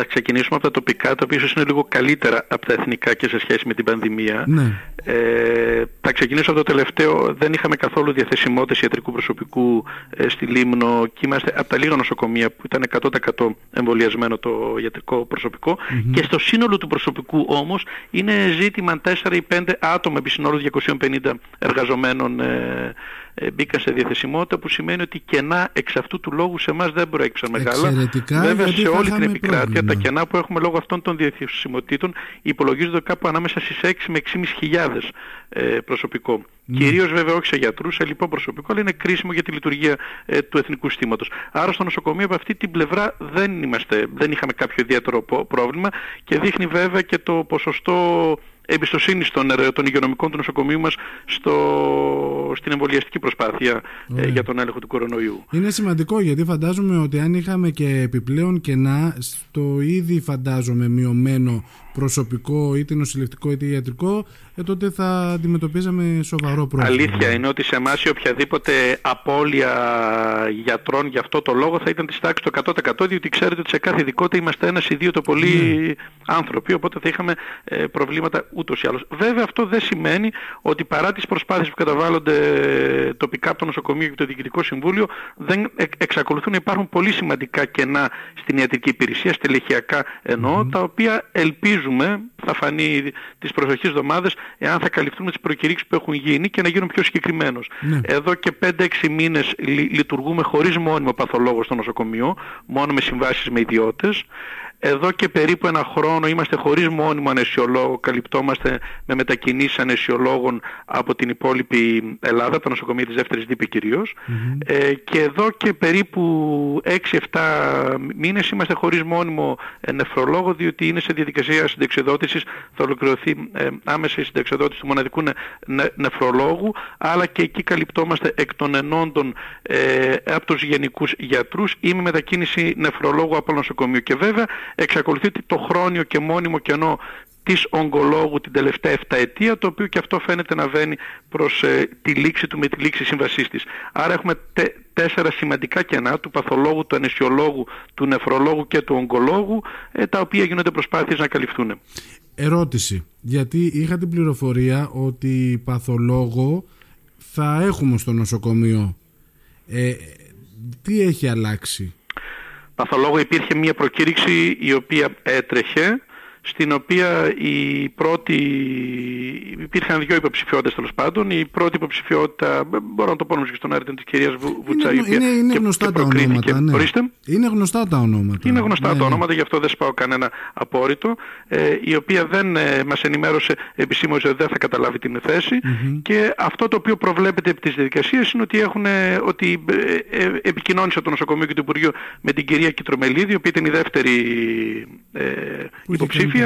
ας ξεκινήσουμε από τα τοπικά, τα οποία ίσως είναι λίγο καλύτερα από τα εθνικά και σε σχέση με την πανδημία. Ναι. Ε, θα ξεκινήσω από το τελευταίο. Δεν είχαμε καθόλου διαθεσιμότητες ιατρικού προσωπικού ε, στη Λίμνο και είμαστε από τα λίγα νοσοκομεία που ήταν 100% εμβολιασμένο το ιατρικό και στο σύνολο του προσωπικού όμως είναι ζήτημα 4 ή 5 άτομα επί συνόλου 250 εργαζομένων ε, ε, μπήκαν σε διαθεσιμότητα που σημαίνει ότι κενά εξ αυτού του λόγου σε εμάς δεν προέκυψαν μεγάλα. Βέβαια σε όλη την επικράτεια τα κενά που έχουμε λόγω αυτών των διαθεσιμοτήτων υπολογίζονται κάπου ανάμεσα στις 6 με 6.500 χιλιάδες ε, προσωπικό. Mm. Κυρίως βέβαια όχι σε γιατρούς, σε λοιπόν προσωπικό, αλλά είναι κρίσιμο για τη λειτουργία ε, του εθνικού συστήματος. Άρα στο νοσοκομείο από αυτή την πλευρά δεν, είμαστε, δεν είχαμε κάποιο ιδιαίτερο πρόβλημα και δείχνει βέβαια και το ποσοστό εμπιστοσύνη των, των υγειονομικών του νοσοκομείου μας στο, στην εμβολιαστική προσπάθεια ε, για τον έλεγχο του κορονοϊού. Είναι σημαντικό γιατί φαντάζομαι ότι αν είχαμε και επιπλέον κενά στο ήδη φαντάζομαι μειωμένο προσωπικό είτε νοσηλευτικό είτε ιατρικό ε, τότε θα αντιμετωπίζαμε σοβαρό πρόβλημα. Αλήθεια είναι ότι σε εμάς η οποιαδήποτε απώλεια γιατρών για αυτό το λόγο θα ήταν της τάξης το 100% διότι ξέρετε ότι σε κάθε ειδικότητα είμαστε ένας ή δύο το πολύ ναι. άνθρωποι οπότε θα είχαμε ε, προβλήματα ούτως ή άλλως. Βέβαια αυτό δεν σημαίνει ότι παρά τις προσπάθειες που καταβάλλονται τοπικά από το νοσοκομείο και το Διοικητικό Συμβούλιο δεν εξακολουθούν να υπάρχουν πολύ σημαντικά κενά στην ιατρική υπηρεσία, στελεχειακά τα οποία ελπίζουμε, θα φανεί τις προσεχείς εβδομάδες, εάν θα καλυφθούν τις προκηρύξεις που έχουν γίνει και να γίνουν πιο συγκεκριμένος. Ναι. Εδώ και 5-6 μήνες λειτουργούμε χωρίς μόνιμο παθολόγο στο νοσοκομείο, μόνο με συμβάσεις με ιδιώτες. Εδώ και περίπου ένα χρόνο είμαστε χωρίς μόνιμο ανεσιολόγο, καλυπτόμαστε με μετακινήσεις ανεσιολόγων από την υπόλοιπη Ελλάδα, τα νοσοκομεία της δεύτερης δίπη κυρίως. Ε, και εδώ και περίπου 6-7 μήνες είμαστε χωρίς μόνιμο νεφρολόγο, διότι είναι σε διαδικασία συντεξιδότησης, θα ολοκληρωθεί ε, άμεσα η συντεξιδότηση του μοναδικού νεφρολόγου, αλλά και εκεί καλυπτόμαστε εκ των ενόντων ε, από τους γενικούς γιατρούς ή με μετακίνηση νεφρολόγου από νοσοκομείο. Και βέβαια εξακολουθεί ότι το χρόνιο και μόνιμο κενό της ογκολόγου την τελευταία 7 ετία, το οποίο και αυτό φαίνεται να βαίνει προς ε, τη λήξη του με τη λήξη σύμβασής της. Άρα έχουμε τέσσερα σημαντικά κενά του παθολόγου, του ανεσιολόγου, του νεφρολόγου και του ογκολόγου, ε, τα οποία γίνονται προσπάθειες να καλυφθούν. Ερώτηση, γιατί είχα την πληροφορία ότι παθολόγο θα έχουμε στο νοσοκομείο. Ε, τι έχει αλλάξει; Παθολόγο υπήρχε μια προκήρυξη η οποία έτρεχε στην οποία η πρώτη, υπήρχαν δύο υποψηφιότητες τέλος πάντων. Η πρώτη υποψηφιότητα, μπορώ να το πω και στον αριθμό της κυρίας Βουτσά, είναι, είναι, είναι και, γνωστά τα ονόματα. Ναι. Είναι γνωστά τα ονόματα. Είναι γνωστά ναι, τα ναι. ονόματα, γι' αυτό δεν σπάω κανένα απόρριτο. Ε, η οποία δεν ε, μας ενημέρωσε επισήμως ότι δεν θα καταλάβει την θέση mm-hmm. και αυτό το οποίο προβλέπεται από τις διαδικασίες είναι ότι, έχουν, ότι ε, ε, επικοινώνησε το νοσοκομείο και το Υπουργείο με την κυρία Κιτρομελίδη, η οποία ήταν η δεύτερη ε,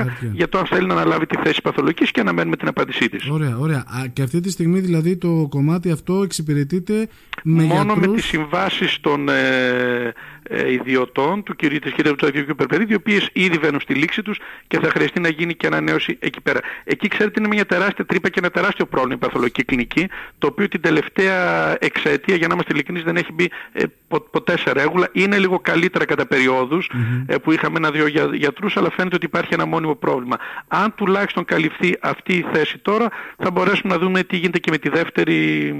υποψήφια για το αν θέλει να αναλάβει τη θέση παθολογικής και αναμένουμε την απάντησή της. Ωραία, ωραία. και αυτή τη στιγμή δηλαδή το κομμάτι αυτό εξυπηρετείται με Μόνο με τις συμβάσεις των ε, ε, ιδιωτών του κυρίου της κυρίας Βουτσαδιού και Περπερίδη, οι οποίες ήδη βαίνουν στη λήξη τους και θα χρειαστεί να γίνει και ανανέωση εκεί πέρα. Εκεί ξέρετε είναι μια τεράστια τρύπα και ένα τεράστιο πρόβλημα η παθολογική κλινική, το οποίο την τελευταία εξαετία, για να είμαστε ειλικρινείς, δεν έχει μπει ε, ποτέ σε ρέγουλα. Είναι λίγο καλύτερα κατά περιόδους ε, που είχαμε ένα-δύο γιατρούς, αλλά φαίνεται ότι υπάρχει ένα μόνιμο πρόβλημα. Αν τουλάχιστον καλυφθεί αυτή η θέση τώρα, θα μπορέσουμε να δούμε τι γίνεται και με τη δεύτερη,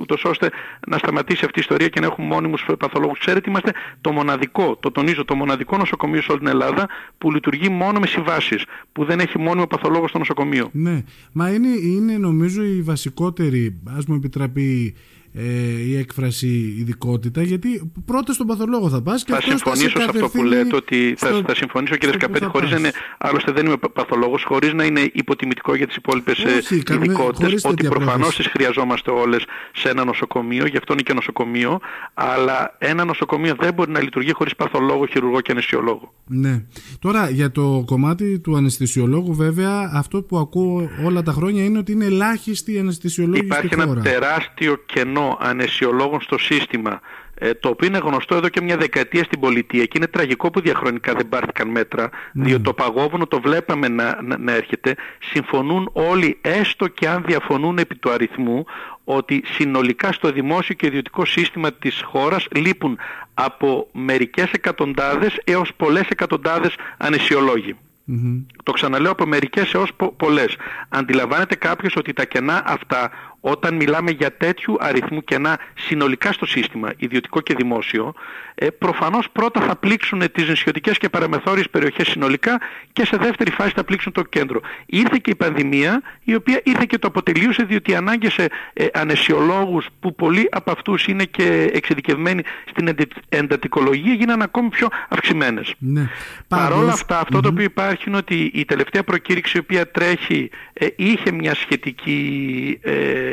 ούτως ώστε να σταματήσει αυτή η ιστορία και να έχουμε μόνιμους παθολόγους. Ξέρετε, είμαστε το μοναδικό, το τονίζω, το μοναδικό νοσοκομείο σε όλη την Ελλάδα που λειτουργεί μόνο με συμβάσεις, που δεν έχει μόνιμο παθολόγο στο νοσοκομείο. Ναι, μα είναι, είναι νομίζω η βασικότερη, ας μου επιτραπεί ε, η έκφραση ειδικότητα, γιατί πρώτα στον παθολόγο θα πας και θα συμφωνήσω σε αυτό που λέτε ότι θα, θα συμφωνήσω κύριε Σκαπέτη χωρίς να είναι, άλλωστε δεν είμαι παθολόγος, χωρίς να είναι υποτιμητικό για τις υπόλοιπες ε, ειδικότητες, ότι προφανώς τις χρειαζόμαστε όλες σε ένα νοσοκομείο, γι' αυτό είναι και νοσοκομείο, αλλά ένα νοσοκομείο δεν μπορεί να λειτουργεί χωρίς παθολόγο, χειρουργό και αναισθησιολόγο. Ναι. Τώρα για το κομμάτι του αναισθησιολόγου βέβαια αυτό που ακούω όλα τα χρόνια είναι ότι είναι ελάχιστη η αναισθησιολόγη Υπάρχει στη χώρα. ένα τεράστιο κενό ανεσιολόγων στο σύστημα ε, το οποίο είναι γνωστό εδώ και μια δεκαετία στην πολιτεία και είναι τραγικό που διαχρονικά δεν πάρθηκαν μέτρα mm. διότι το παγόβουνο το βλέπαμε να, να, να έρχεται συμφωνούν όλοι έστω και αν διαφωνούν επί του αριθμού ότι συνολικά στο δημόσιο και ιδιωτικό σύστημα της χώρας λείπουν από μερικές εκατοντάδες έως πολλές εκατοντάδες ανεσιολόγοι. Το ξαναλέω από μερικές έως πο- πολλές. Αντιλαμβάνεται κάποιος ότι τα κενά αυτά όταν μιλάμε για τέτοιου αριθμού κενά συνολικά στο σύστημα, ιδιωτικό και δημόσιο, ε, προφανώς πρώτα θα πλήξουν τις νησιωτικές και παραμεθόριες περιοχές συνολικά και σε δεύτερη φάση θα πλήξουν το κέντρο. Ήρθε και η πανδημία, η οποία ήρθε και το αποτελείωσε διότι οι ανάγκες ε, ε, ανεσιολόγους που πολλοί από αυτούς είναι και εξειδικευμένοι στην εντε- εντατικολογία γίνανε ακόμη πιο αυξημένες. Ναι. Παρ' όλα Πάντως, αυτά, αυτό το οποίο υπάρχει είναι ότι η τελευταία προκήρυξη η οποία τρέχει ε, είχε μια σχετική ε,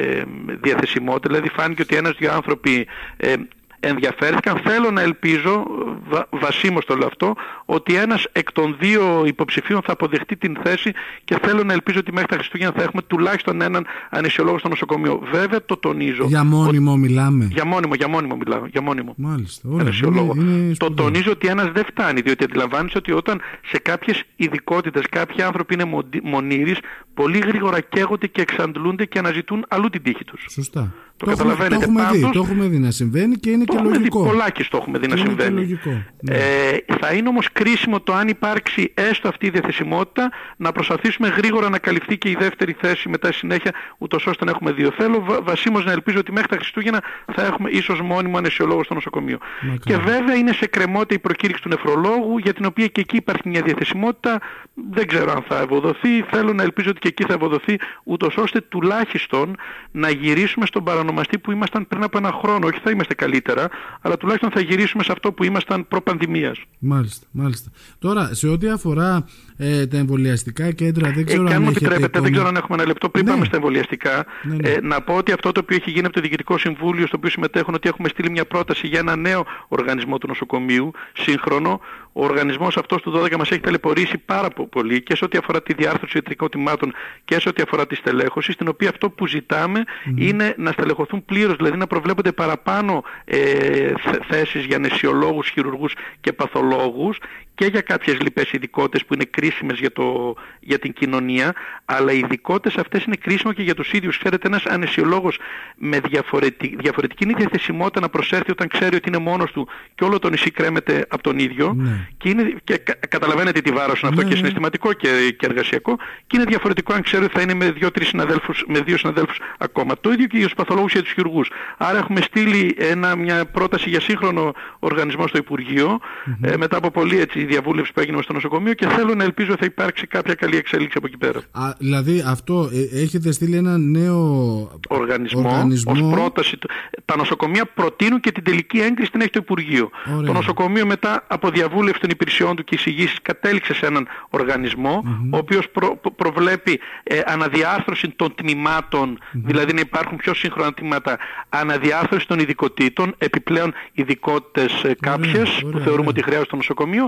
διαθεσιμότητα, δηλαδή φάνηκε ότι ένας-δυο άνθρωποι ε, ενδιαφέρθηκαν. Θέλω να ελπίζω, βα, βασίμως το λέω αυτό, ότι ένας εκ των δύο υποψηφίων θα αποδεχτεί την θέση και θέλω να ελπίζω ότι μέχρι τα Χριστούγεννα θα έχουμε τουλάχιστον έναν ανεσιολόγο στο νοσοκομείο. Βέβαια το τονίζω. Για μόνιμο μιλάμε. Για μόνιμο, για μόνιμο μιλάω. Για μόνιμο. Μάλιστα. Ωραία. Ανεσιολόγο. Είναι, είναι το σπουδαίο. τονίζω ότι ένας δεν φτάνει, διότι αντιλαμβάνεσαι ότι όταν σε κάποιες ειδικότητες κάποιοι άνθρωποι είναι μοντι- μονήρεις, πολύ γρήγορα καίγονται και εξαντλούνται και αναζητούν αλλού την τύχη τους. Σωστά. Το έχουμε, το καταλαβαίνετε. έχουμε δει, Πάντως, το έχουμε δει να συμβαίνει και είναι Το και έχουμε δει, λογικό. πολλάκις το έχουμε δει να Είναι και συμβαίνει. λογικό, ναι. Ε, θα είναι όμως κρίσιμο το αν υπάρξει έστω αυτή η διαθεσιμότητα να προσπαθήσουμε γρήγορα να καλυφθεί και η δεύτερη θέση μετά συνέχεια ούτως ώστε να έχουμε δύο. Θέλω βα, βασίμως να ελπίζω ότι μέχρι τα Χριστούγεννα θα έχουμε ίσως μόνιμο ανεσιολόγο στο νοσοκομείο. Μακάρι. Και βέβαια είναι σε κρεμότητα η προκήρυξη του νεφρολόγου για την οποία και εκεί υπάρχει μια διαθεσιμότητα. Δεν ξέρω αν θα ευοδοθεί. Θέλω να ελπίζω ότι και εκεί θα ευοδοθεί ούτως ώστε τουλάχιστον να γυρίσουμε στον παρανομαστή που ήμασταν πριν από ένα χρόνο. Όχι θα είμαστε καλύτερα, αλλά τουλάχιστον θα γυρίσουμε σε αυτό που ήμασταν προ-πανδημίας. Μάλιστα, μάλιστα. Τώρα, σε ό,τι αφορά ε, τα εμβολιαστικά κέντρα, δεν ξέρω ε, και αν αν μου έχετε επιτρέπετε, δεν εικόνα. ξέρω αν έχουμε ένα λεπτό πριν Ναι. πάμε στα εμβολιαστικά, Ναι, ναι. Ε, να πω ότι αυτό το οποίο έχει γίνει από το Διοικητικό Συμβούλιο, στο οποίο συμμετέχουν, ότι έχουμε στείλει μια πρόταση για ένα νέο οργανισμό του νοσοκομείου, σύγχρονο. Ο οργανισμός αυτός του 12 μας έχει ταλαιπωρήσει πάρα πο- πολύ και σε ό,τι αφορά τη διάρθρωση ιατρικών τιμάτων και σε ό,τι αφορά τη στελέχωση, στην οποία αυτό που ζητάμε είναι να στελεχωθούν πλήρως, δηλαδή να προβλέπονται παραπάνω ε, θ- θέσεις για νεσιολόγους, χειρουργούς και παθολόγους και για κάποιες λοιπές ειδικότητες που είναι κρίσιμες για, το, για την κοινωνία, αλλά οι ειδικότητες αυτές είναι κρίσιμο και για τους ίδιους. Ξέρετε, ένας ανεσιολόγος με διαφορετική, διαφορετική είναι η διαθεσιμότητα να προσέρθει όταν ξέρει ότι είναι μόνος του και όλο το νησί κρέμεται από τον ίδιο Ναι. και, είναι, και κα- καταλαβαίνετε τι βάρος είναι αυτό Ναι, και ναι. συναισθηματικό και, και εργασιακό και είναι διαφορετικό αν ξέρει ότι θα είναι με δύο-τρεις συναδέλφους, με δύο συναδέλφους ακόμα. Το ίδιο και για τους παθολόγους και για τους χειρουργούς. Άρα έχουμε στείλει ένα, μια πρόταση για σύγχρονο οργανισμό στο υπουργειο ε, μετά από πολλή έτσι, διαβούλευση που έγινε στο νοσοκομείο και θέλω να ελπίζω θα υπάρξει κάποια καλή εξέλιξη από εκεί πέρα. Α, δηλαδή, αυτό ε, έχετε στείλει ένα νέο Οργανισμό, οργανισμό; ως πρόταση. του- Τα νοσοκομεία προτείνουν και την τελική έγκριση την έχει το Υπουργείο. Ωραία. Το νοσοκομείο μετά από διαβούλευση των υπηρεσιών του και εισηγήσεις κατέληξε σε έναν οργανισμό ο οποίος προ- προ- προβλέπει ε, αναδιάρθρωση των τμήματων, δηλαδή να υπάρχουν πιο σύγχρονα τμήματα, αναδιάρθρωση των ειδικοτήτων, επιπλέον ειδικότητες ε, κάποιες που ωραία, θεωρούμε ωραία. ότι χρειάζεται το νοσοκομείο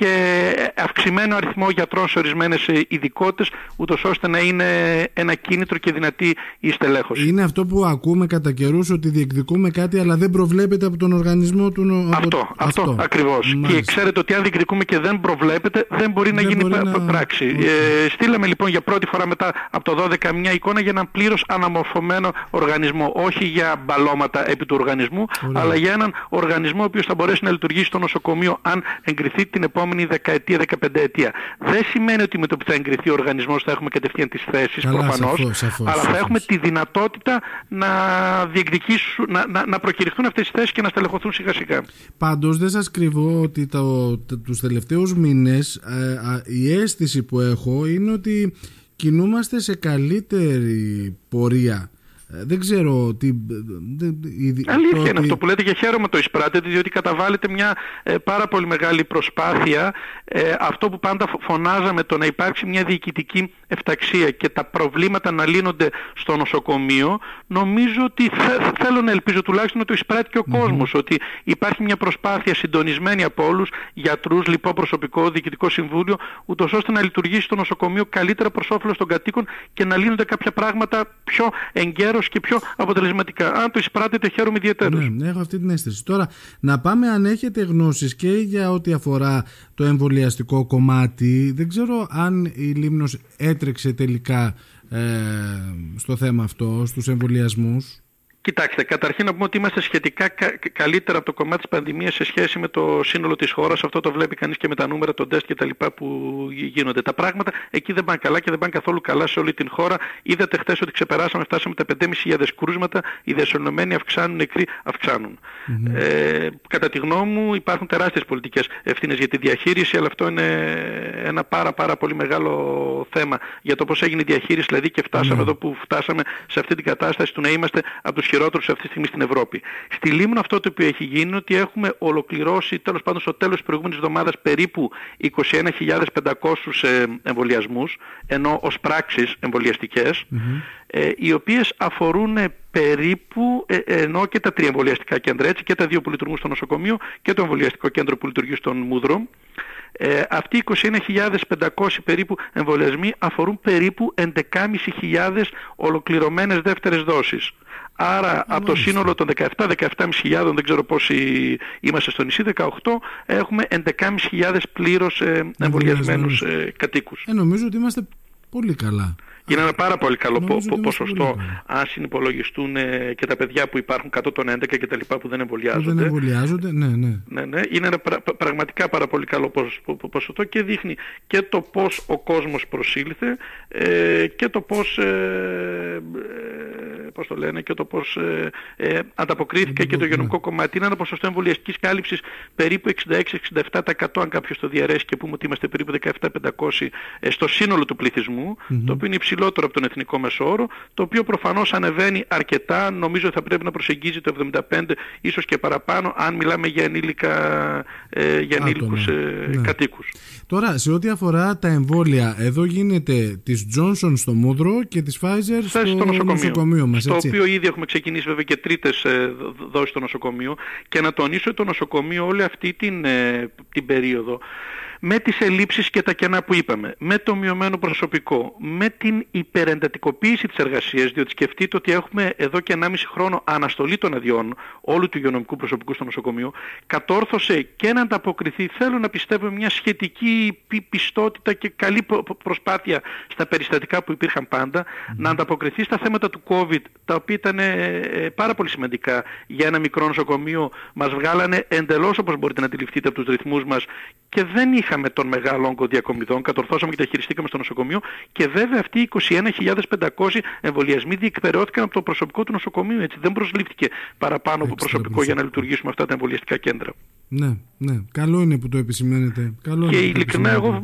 και αυξημένο αριθμό γιατρών σε ορισμένες ε, ειδικότητες ούτως ώστε να είναι ένα κίνητρο και δυνατή η στελέχωση. Είναι αυτό που ακούμε κατά καιρούς ότι διεκδικούμε κάτι αλλά δεν προβλέπεται από τον οργανισμό του. νο- από- Αυτό, αυτό, ακριβώς. Και Μάλιστα. ξέρετε ότι αν διεκδικούμε και δεν προβλέπετε, δεν μπορεί να Δεν γίνει μπορεί πα- να- πράξη. όχι. Ε, στείλαμε λοιπόν για πρώτη φορά μετά από το 12 μια εικόνα για έναν πλήρως αναμορφωμένο οργανισμό. Όχι για μπαλώματα επί του οργανισμού, Ωραία. αλλά για έναν οργανισμό ο οποίος θα μπορέσει να λειτουργήσει στο νοσοκομείο αν εγκριθεί την επόμενη δεκαετία, δεκαπενταετία. Δεν σημαίνει ότι με το που θα εγκριθεί ο οργανισμός θα έχουμε κατευθείαν τις θέσεις Καλά, προφανώς, σαφώς, σαφώς, αλλά θα σαφώς. έχουμε τη δυνατότητα να διεκδικήσουν, να, να, να προκηρυχθούν αυτές τις θέσεις και να στελεχωθούν σιγά σιγά. Πάντως δεν σας κρυβώ ότι το, το, τους τελευταίους μήνες ε, α, η αίσθηση που έχω είναι ότι κινούμαστε σε καλύτερη πορεία. Ε, δεν ξέρω τι... δεν- η- Αλήθεια το είναι ότι- αυτό που λέτε και χαίρομαι το εισπράτετε διότι καταβάλλετε μια ε, πάρα πολύ μεγάλη προσπάθεια. Ε, αυτό που πάντα φω- φωνάζαμε το να υπάρξει μια διοικητική ευταξία και τα προβλήματα να λύνονται στο νοσοκομείο νομίζω ότι θε- θέλω να ελπίζω τουλάχιστον ότι το εισπράττει και ο κόσμος ότι υπάρχει μια προσπάθεια συντονισμένη από όλους γιατρούς, λοιπό προσωπικό, διοικητικό συμβούλιο ούτως ώστε να λειτουργήσει το νοσοκομείο καλύτερα προς όφελος των κατοίκων και να λύνονται κάποια πράγματα πιο εγκαίρως και πιο αποτελεσματικά. Αν το εισπράττετε χαίρομαι ιδιαίτερως. Ναι, έχω αυτή την αίσθηση. Τώρα, να πάμε αν έχετε γνώσεις και για ό,τι αφορά το εμβολιαστικό κομμάτι. Δεν ξέρω αν η Λίμνος έτρεξε τελικά ε, στο θέμα αυτό, στους εμβολιασμούς. Κοιτάξτε, καταρχήν να πούμε ότι είμαστε σχετικά καλύτερα από το κομμάτι της πανδημίας σε σχέση με το σύνολο της χώρας. Αυτό το βλέπει κανείς και με τα νούμερα, τον τεστ και τα λοιπά που γίνονται. Τα πράγματα εκεί δεν πάνε καλά και δεν πάνε καθόλου καλά σε όλη την χώρα. Είδατε χθες ότι ξεπεράσαμε, φτάσαμε τα 5.500 κρούσματα, οι διασωλωμένοι αυξάνουν, νεκροί αυξάνουν. Mm-hmm. Ε, κατά τη γνώμη μου υπάρχουν τεράστιες πολιτικές ευθύνες για τη διαχείριση, αλλά αυτό είναι ένα πάρα πάρα πολύ μεγάλο θέμα για το πώς έγινε η διαχείριση, δηλαδή και φτάσαμε mm-hmm. εδώ που φτάσαμε σε αυτή την κατάσταση του να είμαστε από τους χειρότερους αυτή τη στιγμή στην Ευρώπη. Στη Λίμνο αυτό το οποίο έχει γίνει είναι ότι έχουμε ολοκληρώσει τέλος πάντων στο τέλος της προηγούμενης εβδομάδας περίπου 21.500 ε, εμβολιασμούς, ενώ ως πράξεις ε, οι οποίες αφορούν περίπου, ε, ενώ και τα τρία εμβολιαστικά κέντρα, έτσι και τα δύο που λειτουργούν στο νοσοκομείο και το εμβολιαστικό κέντρο που λειτουργεί στον Μούδρο. Ε, αυτοί οι 21.500 περίπου εμβολιασμοί αφορούν περίπου 11.500 ολοκληρωμένες δεύτερες δόσεις. Άρα από το σύνολο των 17-17.500, δεν ξέρω πόσοι είμαστε στο νησί, 18, έχουμε 11.500 πλήρως ε, εμβολιασμένους ε, κατοίκους. Ε, νομίζω ότι είμαστε πολύ καλά. Είναι ένα πάρα πολύ καλό ποσοστό αν συνυπολογιστούν ε, και τα παιδιά που υπάρχουν κάτω των 11 και τα λοιπά που δεν εμβολιάζονται. δεν εμβολιάζονται, ναι, ναι. ναι, ναι. Είναι ένα πραγματικά πάρα πολύ καλό ποσοστό και δείχνει και το πώς ο κόσμος προσήλθε ε, και το πώς, ε, ε, πώς το λένε, και το πώς ε, ε, ανταποκρίθηκε και το γενικό ναι. κομμάτι. Είναι ένα ποσοστό εμβολιαστικής κάλυψης περίπου 66-67% αν κάποιος το διαρρέσει και πούμε ότι είμαστε περίπου 17.500 στο σύνολο του πληθυσμού, το οποίο είναι υψηλό υψηλότερο από τον εθνικό μεσόωρο, το οποίο προφανώς ανεβαίνει αρκετά, νομίζω θα πρέπει να προσεγγίζει το 75 ίσως και παραπάνω, αν μιλάμε για, ενήλικα, ε, για ενήλικους ε, ναι. κατοίκους. Τώρα, σε ό,τι αφορά τα εμβόλια, εδώ γίνεται της Johnson στο Μούδρο και της Pfizer στο, στο νοσοκομείο, νοσοκομείο μας, Στο οποίο ήδη έχουμε ξεκινήσει βέβαια και τρίτες ε, δόσεις στο νοσοκομείο. Και να τονίσω ότι το νοσοκομείο όλη αυτή την, ε, την περίοδο με τις ελλείψεις και τα κενά που είπαμε, με το μειωμένο προσωπικό, με την υπερεντατικοποίηση της εργασίας, διότι σκεφτείτε ότι έχουμε εδώ και 1,5 χρόνο αναστολή των αδειών όλου του υγειονομικού προσωπικού στο νοσοκομείο, κατόρθωσε και να ανταποκριθεί, θέλω να πιστεύω, μια σχετική πιστότητα και καλή προσπάθεια στα περιστατικά που υπήρχαν πάντα, να ανταποκριθεί στα θέματα του COVID, τα οποία ήταν ε, ε, πάρα πολύ σημαντικά για ένα μικρό νοσοκομείο, μας βγάλανε εντελώς όπως μπορείτε να αντιληφθείτε από τους ρυθμούς μας και δεν είχα είχαμε τον μεγάλο όγκο διακομιδών, κατορθώσαμε και τα χειριστήκαμε στο νοσοκομείο και βέβαια αυτοί οι 21.500 εμβολιασμοί διεκπαιρεώθηκαν από το προσωπικό του νοσοκομείου. Έτσι δεν προσλήφθηκε παραπάνω από προσωπικό για να λειτουργήσουμε αυτά τα εμβολιαστικά κέντρα. Ναι, ναι. Καλό είναι που το επισημαίνετε. Καλό και ειλικρινά εγώ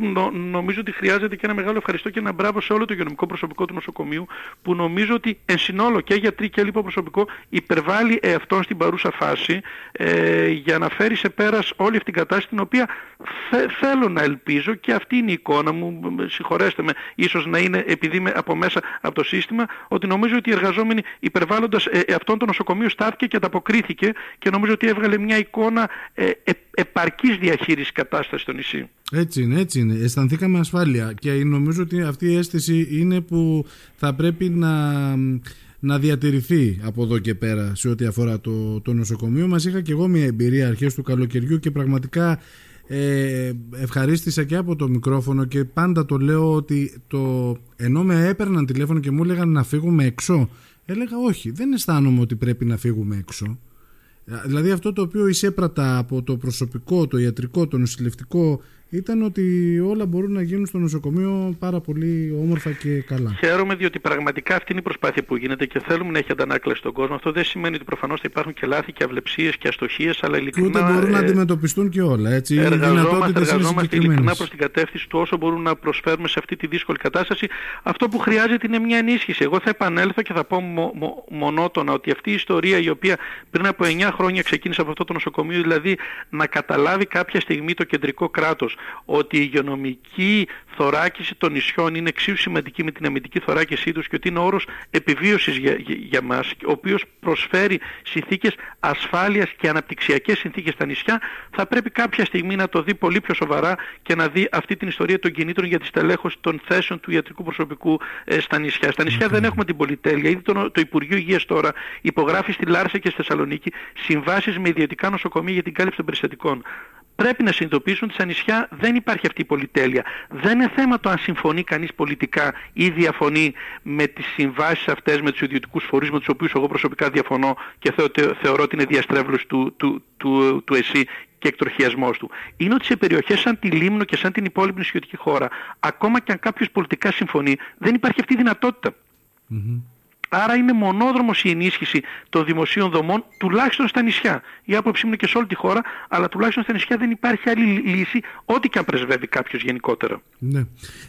νομίζω ότι χρειάζεται και ένα μεγάλο ευχαριστώ και ένα μπράβο σε όλο το υγειονομικό προσωπικό του νοσοκομείου που νομίζω ότι εν συνόλο και γιατροί και λοιπό προσωπικό υπερβάλλει εαυτόν στην παρούσα φάση ε, για να φέρει σε πέρας όλη αυτή την κατάσταση την οποία θέλω να ελπίζω και αυτή είναι η εικόνα μου, συγχωρέστε με, ίσως να είναι επειδή είμαι από μέσα από το σύστημα, ότι νομίζω ότι οι εργαζόμενοι υπερβάλλοντας ε, αυτόν τον νοσοκομείο στάθηκε και ανταποκρίθηκε και νομίζω ότι έβγαλε μια εικόνα ε, ε, επαρκής διαχείρισης κατάστασης στο νησί. Έτσι είναι, έτσι είναι. Αισθανθήκαμε ασφάλεια και νομίζω ότι αυτή η αίσθηση είναι που θα πρέπει να να διατηρηθεί από εδώ και πέρα σε ό,τι αφορά το, το νοσοκομείο. Μας είχα και εγώ μια εμπειρία αρχές του καλοκαιριού και πραγματικά ε, ευχαρίστησα και από το μικρόφωνο και πάντα το λέω ότι το, ενώ με έπαιρναν τηλέφωνο και μου έλεγαν να φύγουμε έξω έλεγα όχι δεν αισθάνομαι ότι πρέπει να φύγουμε έξω δηλαδή αυτό το οποίο εισέπρατα από το προσωπικό, το ιατρικό, το νοσηλευτικό ήταν ότι όλα μπορούν να γίνουν στο νοσοκομείο πάρα πολύ όμορφα και καλά. Χαίρομαι διότι πραγματικά αυτή είναι η προσπάθεια που γίνεται και θέλουμε να έχει αντανάκλαση στον κόσμο. Αυτό δεν σημαίνει ότι προφανώς θα υπάρχουν και λάθη και αυλεψίες και αστοχίες, αλλά ειλικρινά... Και ούτε μπορούν να ε, αντιμετωπιστούν και όλα, έτσι. Εργαζόμαστε, εργαζόμαστε ειλικρινά προς την κατεύθυνση του όσο μπορούμε να προσφέρουμε σε αυτή τη δύσκολη κατάσταση. Αυτό που χρειάζεται είναι μια ενίσχυση. Εγώ θα επανέλθω και θα πω μο, μο, μονότονα ότι αυτή η ιστορία η οποία πριν από 9 χρόνια ξεκίνησε από αυτό το νοσοκομείο, δηλαδή να καταλάβει κάποια στιγμή το κεντρικό κράτος ότι η υγειονομική θωράκιση των νησιών είναι εξίσου σημαντική με την αμυντική θωράκισή τους και ότι είναι όρος επιβίωσης για, για, μας, ο οποίος προσφέρει συνθήκες ασφάλειας και αναπτυξιακές συνθήκες στα νησιά, θα πρέπει κάποια στιγμή να το δει πολύ πιο σοβαρά και να δει αυτή την ιστορία των κινήτρων για τη στελέχωση των θέσεων του ιατρικού προσωπικού ε, στα νησιά. Στα νησιά δεν έχουμε την πολυτέλεια. Ήδη το, το Υπουργείο Υγείας τώρα υπογράφει στη Λάρσα και στη Θεσσαλονίκη συμβάσεις με ιδιωτικά νοσοκομεία για την κάλυψη των περιστατικών πρέπει να συνειδητοποιήσουν ότι στα νησιά δεν υπάρχει αυτή η πολυτέλεια. Δεν είναι θέμα το αν συμφωνεί κανείς πολιτικά ή διαφωνεί με τις συμβάσεις αυτές, με τους ιδιωτικούς φορείς με τους οποίους εγώ προσωπικά διαφωνώ και θεωρώ ότι είναι διαστρέβλωση του, του, του, του ΕΣΥ και εκτροχιασμός του. Είναι ότι σε περιοχές σαν τη Λίμνο και σαν την υπόλοιπη νησιωτική χώρα, ακόμα και αν κάποιος πολιτικά συμφωνεί, δεν υπάρχει αυτή η δυνατότητα. Άρα είναι μονόδρομος η ενίσχυση των δημοσίων δομών, τουλάχιστον στα νησιά. Η άποψή μου είναι και σε όλη τη χώρα, αλλά τουλάχιστον στα νησιά δεν υπάρχει άλλη λύση, ό,τι και αν πρεσβεύει κάποιος γενικότερα. Ναι.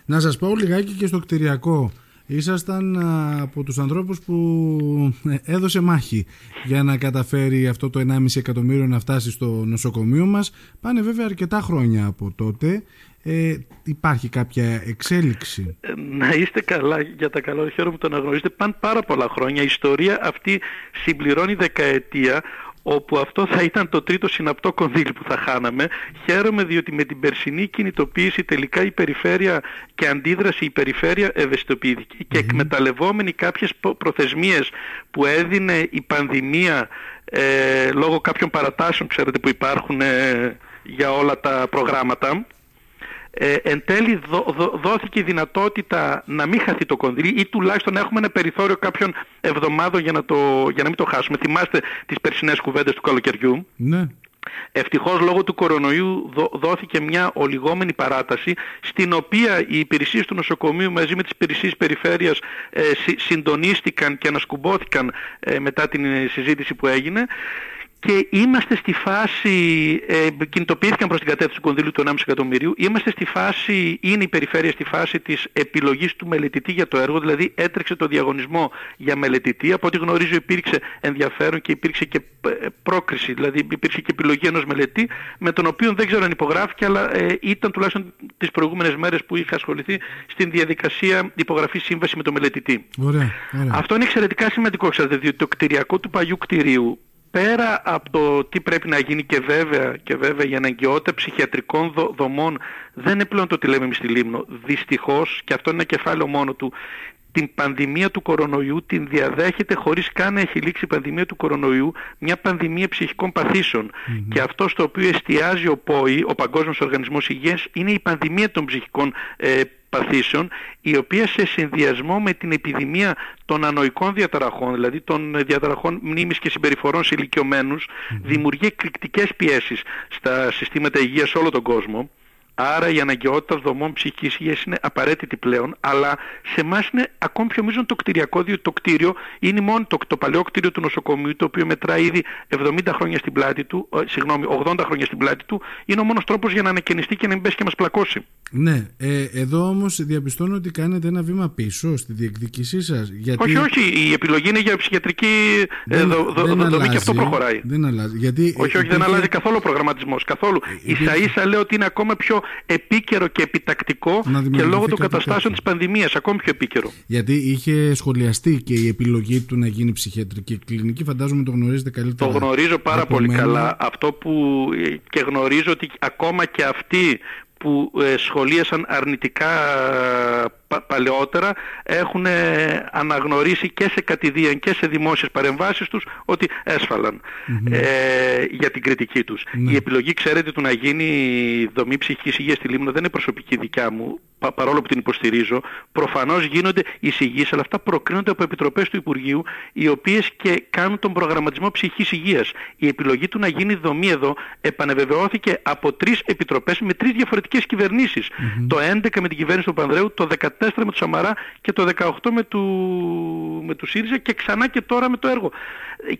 Να σας πω λιγάκι και στο κτηριακό. Ήσασταν από τους ανθρώπους που ε, έδωσε μάχη για να καταφέρει αυτό το 1,5 εκατομμύριο να φτάσει στο νοσοκομείο μας. Πάνε βέβαια αρκετά χρόνια από τότε. Ε, υπάρχει κάποια εξέλιξη; Ε, να είστε καλά για τα καλά, χαίρομαι που το αναγνωρίζετε. Πάνε πάρα πολλά χρόνια. Η ιστορία αυτή συμπληρώνει δεκαετία όπου αυτό θα ήταν το τρίτο συναπτό κονδύλι που θα χάναμε. Χαίρομαι διότι με την περσινή κινητοποίηση τελικά η περιφέρεια και αντίδραση η περιφέρεια ευαισθητοποιήθηκε και εκμεταλλευόμενοι κάποιες προθεσμίες που έδινε η πανδημία ε, λόγω κάποιων παρατάσεων ξέρετε που υπάρχουν ε, για όλα τα προγράμματα ε, εν τέλει δόθηκε η δυνατότητα να μην χαθεί το κονδύλι ή τουλάχιστον να έχουμε ένα περιθώριο κάποιων εβδομάδων για να, το, για να μην το χάσουμε. Θυμάστε τις περσινές κουβέντες του καλοκαιριού; Ναι. Ευτυχώς λόγω του κορονοϊού δόθηκε μια ολιγόμενη παράταση στην οποία οι υπηρεσίες του νοσοκομείου μαζί με τις υπηρεσίες περιφέρειας ε, συντονίστηκαν και ανασκουμπόθηκαν ε, μετά την συζήτηση που έγινε και είμαστε στη φάση, ε, κινητοποιήθηκαν προς την κατεύθυνση του κονδύλου του 1,5 εκατομμυρίου, είμαστε στη φάση, είναι η περιφέρεια στη φάση της επιλογής του μελετητή για το έργο, δηλαδή έτρεξε το διαγωνισμό για μελετητή, από ό,τι γνωρίζω υπήρξε ενδιαφέρον και υπήρξε και ε, πρόκριση, δηλαδή υπήρξε και επιλογή ενός μελετή, με τον οποίο δεν ξέρω αν υπογράφηκε, αλλά ε, ήταν τουλάχιστον τις προηγούμενες μέρες που είχα ασχοληθεί στην διαδικασία υπογραφής σύμβαση με τον μελετητή. Ωραία, ωραία. Αυτό είναι εξαιρετικά σημαντικό, ξέρετε, διότι το κτηριακό του παλιού κτηρίου πέρα από το τι πρέπει να γίνει και βέβαια, και βέβαια για αναγκαιότητα ψυχιατρικών δομών δεν είναι πλέον το τι λέμε εμείς στη Λίμνο. Δυστυχώς, και αυτό είναι ένα κεφάλαιο μόνο του, την πανδημία του κορονοϊού την διαδέχεται χωρίς καν να έχει λήξει η πανδημία του κορονοϊού μια πανδημία ψυχικών Και αυτό στο οποίο εστιάζει ο ΠΟΗ, ο Παγκόσμιος Οργανισμός Υγείας, είναι η πανδημία των ψυχικών ε, παθήσεων η οποία σε συνδυασμό με την επιδημία των ανοικών διαταραχών δηλαδή των διαταραχών μνήμης και συμπεριφορών σε ηλικιωμένους δημιουργεί εκρηκτικές πιέσεις στα συστήματα υγείας σε όλο τον κόσμο Άρα η αναγκαιότητα δομών ψυχικής υγείας είναι απαραίτητη πλέον, αλλά σε εμάς είναι ακόμη πιο μείζον το κτηριακό, διότι το κτίριο είναι μόνο το, το παλαιό κτίριο του νοσοκομείου, το οποίο μετράει ήδη 70 χρόνια στην πλάτη του, ε, συγγνώμη, 80 χρόνια στην πλάτη του, είναι ο μόνος τρόπος για να ανακαινιστεί και να μην πέσει και μας πλακώσει. Ναι, ε, εδώ όμως διαπιστώνω ότι κάνετε ένα βήμα πίσω στη διεκδικήσή σας. Γιατί... Όχι, όχι, η επιλογή είναι για ψυχιατρική ε, δεν, δο, δο, δομή και αυτό προχωράει. Δεν αλλάζει. Γιατί, όχι, όχι, δεν αλλάζει καθόλου ο προγραμματισμός, καθόλου. Ε, ίσα ίσα λέω ότι είναι ακόμα πιο επίκαιρο και επιτακτικό και λόγω των καταστάσεων της πανδημίας ακόμη πιο επίκαιρο. Γιατί είχε σχολιαστεί και η επιλογή του να γίνει ψυχιατρική κλινική, φαντάζομαι το γνωρίζετε καλύτερα. Το γνωρίζω πάρα πολύ καλά. Αυτό που και γνωρίζω ότι ακόμα και αυτοί που ε, σχολίασαν αρνητικά παλαιότερα έχουν ε, αναγνωρίσει και σε κατηδίαν και σε δημόσιες παρεμβάσεις τους ότι έσφαλαν ε, για την κριτική τους. Ναι. Η επιλογή ξέρετε του να γίνει δομή ψυχικής υγείας στη Λίμνο δεν είναι προσωπική δικιά μου παρόλο που την υποστηρίζω. Προφανώς γίνονται εισηγήσεις αλλά αυτά προκρίνονται από επιτροπές του Υπουργείου οι οποίες και κάνουν τον προγραμματισμό ψυχικής υγείας. Η επιλογή του να γίνει δομή εδώ επανεβεβαιώθηκε από τρεις επιτροπές με τρεις διαφορετικές κυβερνήσεις. Το 11 με την κυβέρνηση του Πανδρέου, το 14 με του Σαμαρά και το 18 με του, με του ΣΥΡΙΖΑ και ξανά και τώρα με το έργο.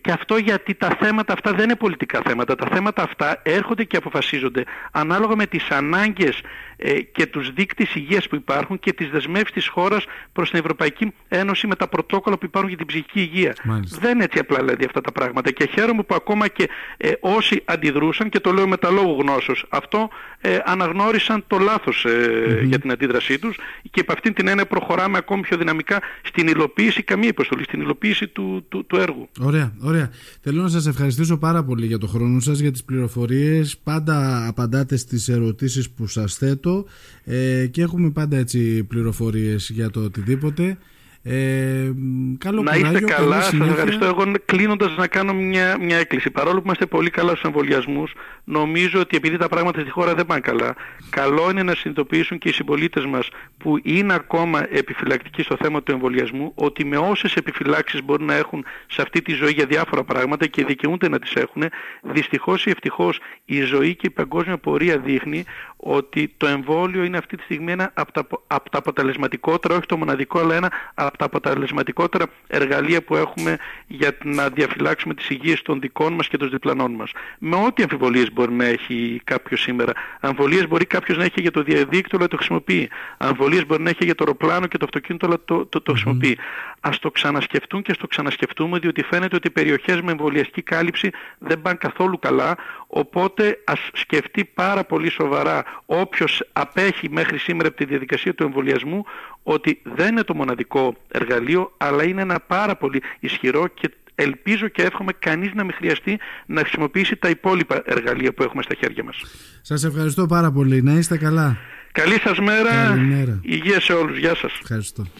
Και αυτό γιατί τα θέματα αυτά δεν είναι πολιτικά θέματα. Τα θέματα αυτά έρχονται και αποφασίζονται ανάλογα με τις ανάγκες ε, και τους δείκτες υγείας που υπάρχουν και τις δεσμεύσεις της χώρας προς την Ευρωπαϊκή Ένωση με τα πρωτόκολλα που υπάρχουν για την ψυχική υγεία. Δεν είναι έτσι απλά δηλαδή αυτά τα πράγματα και χαίρομαι που ακόμα και ε, όσοι αντιδρούσαν και το λέω με τα λόγου γνώσεως αυτό ε, αναγνώρισαν το λάθος ε, για την αντίδρασή τους και από αυτήν την έννοια προχωράμε ακόμη πιο δυναμικά στην υλοποίηση, καμία υποστολή, στην υλοποίηση του, του, του έργου. Ωραία, ωραία. Θέλω να σας ευχαριστήσω πάρα πολύ για το χρόνο σας, για τις πληροφορίες. Πάντα απαντάτε στις ερωτήσεις που σας θέτω ε, και έχουμε πάντα έτσι πληροφορίες για το οτιδήποτε. Ε, καλό να είστε καλά, σας ευχαριστώ. Εγώ κλείνοντας να κάνω μια, μια έκκληση. Παρόλο που είμαστε πολύ καλά στους εμβολιασμούς, νομίζω ότι επειδή τα πράγματα στη χώρα δεν πάνε καλά, καλό είναι να συνειδητοποιήσουν και οι συμπολίτες μας που είναι ακόμα επιφυλακτικοί στο θέμα του εμβολιασμού, ότι με όσες επιφυλάξεις μπορεί να έχουν σε αυτή τη ζωή για διάφορα πράγματα και δικαιούνται να τις έχουν, δυστυχώς ή ευτυχώς η ζωή και η παγκόσμια πορεία δείχνει ότι το εμβόλιο είναι αυτή τη στιγμή ένα από τα, από τα αποτελεσματικότερα, όχι το μοναδικό, αλλά ένα από τα αποτελεσματικότερα εργαλεία που έχουμε για να διαφυλάξουμε τις υγείες των δικών μας και των διπλανών μας. Με ό,τι αμφιβολίες μπορεί να έχει κάποιος σήμερα. Αμφιβολίες μπορεί κάποιος να έχει για το διαδίκτυο, αλλά το χρησιμοποιεί. Αμφιβολίες μπορεί να έχει για το αεροπλάνο και το αυτοκίνητο, αλλά το, το, το χρησιμοποιεί. Ας το ξανασκεφτούν και ας το ξανασκεφτούμε, διότι φαίνεται ότι οι περιοχές με εμβολιαστική κάλυψη δεν πάνε καθόλου καλά, οπότε ας σκεφτεί πάρα πολύ σοβαρά όποιος απέχει μέχρι σήμερα από τη διαδικασία του εμβολιασμού ότι δεν είναι το μοναδικό εργαλείο αλλά είναι ένα πάρα πολύ ισχυρό και ελπίζω και εύχομαι κανείς να μην χρειαστεί να χρησιμοποιήσει τα υπόλοιπα εργαλεία που έχουμε στα χέρια μας. Σας ευχαριστώ πάρα πολύ. Να είστε καλά. Καλή σας μέρα. Καλημέρα. Υγεία σε όλους. Γεια σας. Ευχαριστώ.